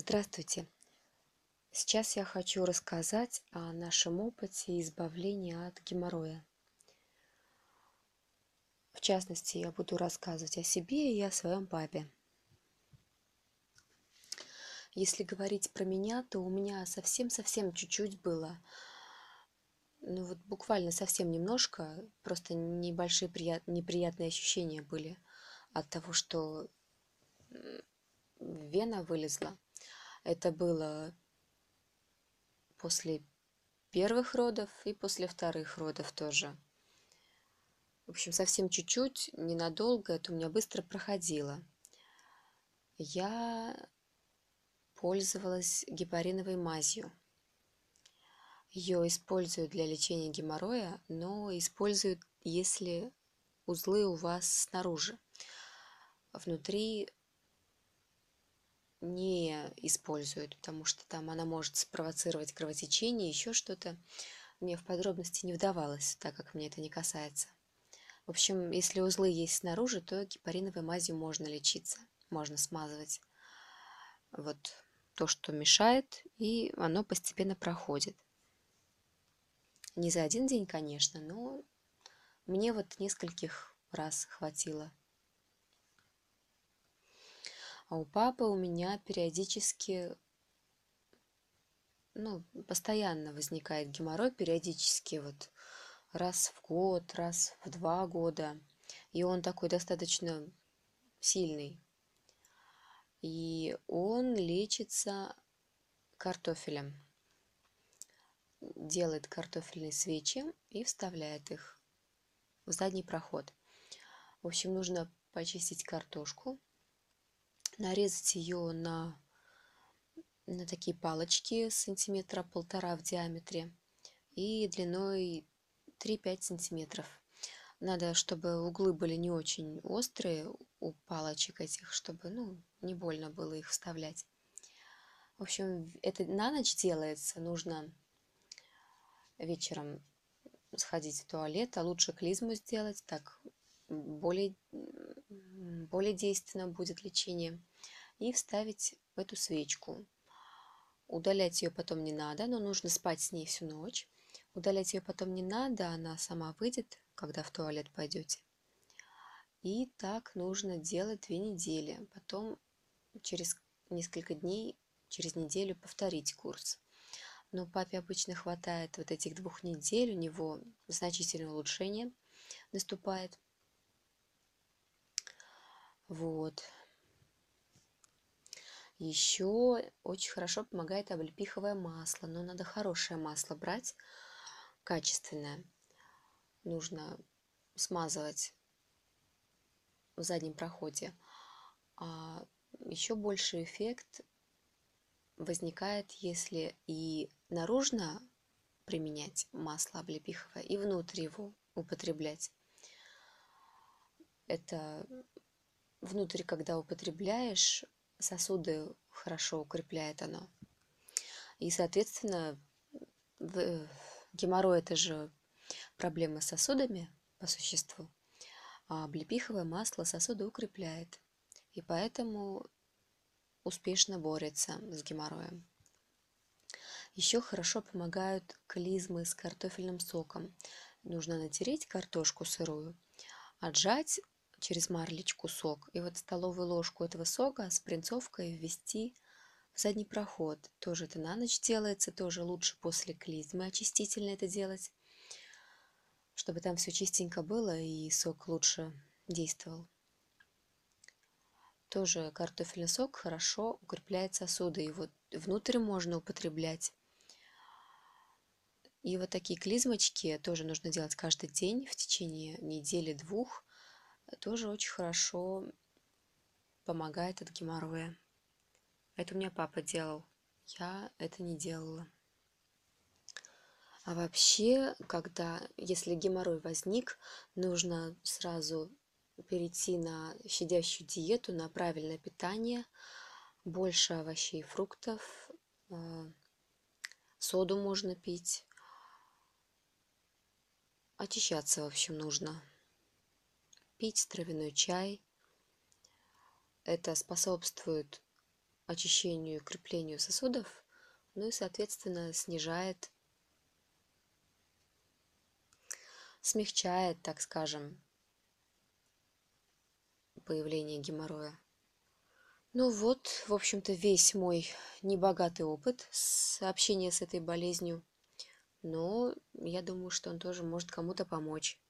Здравствуйте! Сейчас я хочу рассказать о нашем опыте избавления от геморроя. В частности, я буду рассказывать о себе и о своем папе. Если говорить про меня, то у меня совсем-совсем чуть-чуть было. Ну вот буквально совсем немножко, просто небольшие прият... неприятные ощущения были от того, что вена вылезла. Это было после первых родов и после вторых родов тоже. В общем, совсем чуть-чуть, ненадолго, это у меня быстро проходило. Я пользовалась гепариновой мазью. Ее используют для лечения геморроя, но используют, если узлы у вас снаружи. Внутри не используют, потому что там она может спровоцировать кровотечение, еще что-то. Мне в подробности не вдавалось, так как мне это не касается. В общем, если узлы есть снаружи, то гепариновой мазью можно лечиться, можно смазывать вот то, что мешает, и оно постепенно проходит. Не за один день, конечно, но мне вот нескольких раз хватило. А у папы у меня периодически, ну, постоянно возникает геморрой, периодически вот раз в год, раз в два года. И он такой достаточно сильный. И он лечится картофелем. Делает картофельные свечи и вставляет их в задний проход. В общем, нужно почистить картошку, нарезать ее на, на такие палочки сантиметра полтора в диаметре и длиной 3-5 сантиметров. Надо, чтобы углы были не очень острые у палочек этих, чтобы ну, не больно было их вставлять. В общем, это на ночь делается. Нужно вечером сходить в туалет, а лучше клизму сделать, так более, более действенно будет лечение и вставить в эту свечку. Удалять ее потом не надо, но нужно спать с ней всю ночь. Удалять ее потом не надо, она сама выйдет, когда в туалет пойдете. И так нужно делать две недели. Потом через несколько дней, через неделю повторить курс. Но папе обычно хватает вот этих двух недель, у него значительное улучшение наступает. Вот. Еще очень хорошо помогает облепиховое масло, но надо хорошее масло брать, качественное. Нужно смазывать в заднем проходе. А еще больший эффект возникает, если и наружно применять масло облепиховое, и внутрь его употреблять. Это внутрь, когда употребляешь, сосуды хорошо укрепляет оно. И, соответственно, геморрой – это же проблема с сосудами по существу, а облепиховое масло сосуды укрепляет. И поэтому успешно борется с геморроем. Еще хорошо помогают клизмы с картофельным соком. Нужно натереть картошку сырую, отжать через марлечку сок. И вот столовую ложку этого сока с принцовкой ввести в задний проход. Тоже это на ночь делается, тоже лучше после клизмы очистительно это делать, чтобы там все чистенько было и сок лучше действовал. Тоже картофельный сок хорошо укрепляет сосуды, вот внутрь можно употреблять. И вот такие клизмочки тоже нужно делать каждый день в течение недели-двух тоже очень хорошо помогает от геморроя. Это у меня папа делал. Я это не делала. А вообще, когда, если геморрой возник, нужно сразу перейти на щадящую диету, на правильное питание, больше овощей и фруктов, э, соду можно пить, очищаться, в общем, нужно пить травяной чай. Это способствует очищению и укреплению сосудов, ну и, соответственно, снижает, смягчает, так скажем, появление геморроя. Ну вот, в общем-то, весь мой небогатый опыт общения с этой болезнью. Но я думаю, что он тоже может кому-то помочь.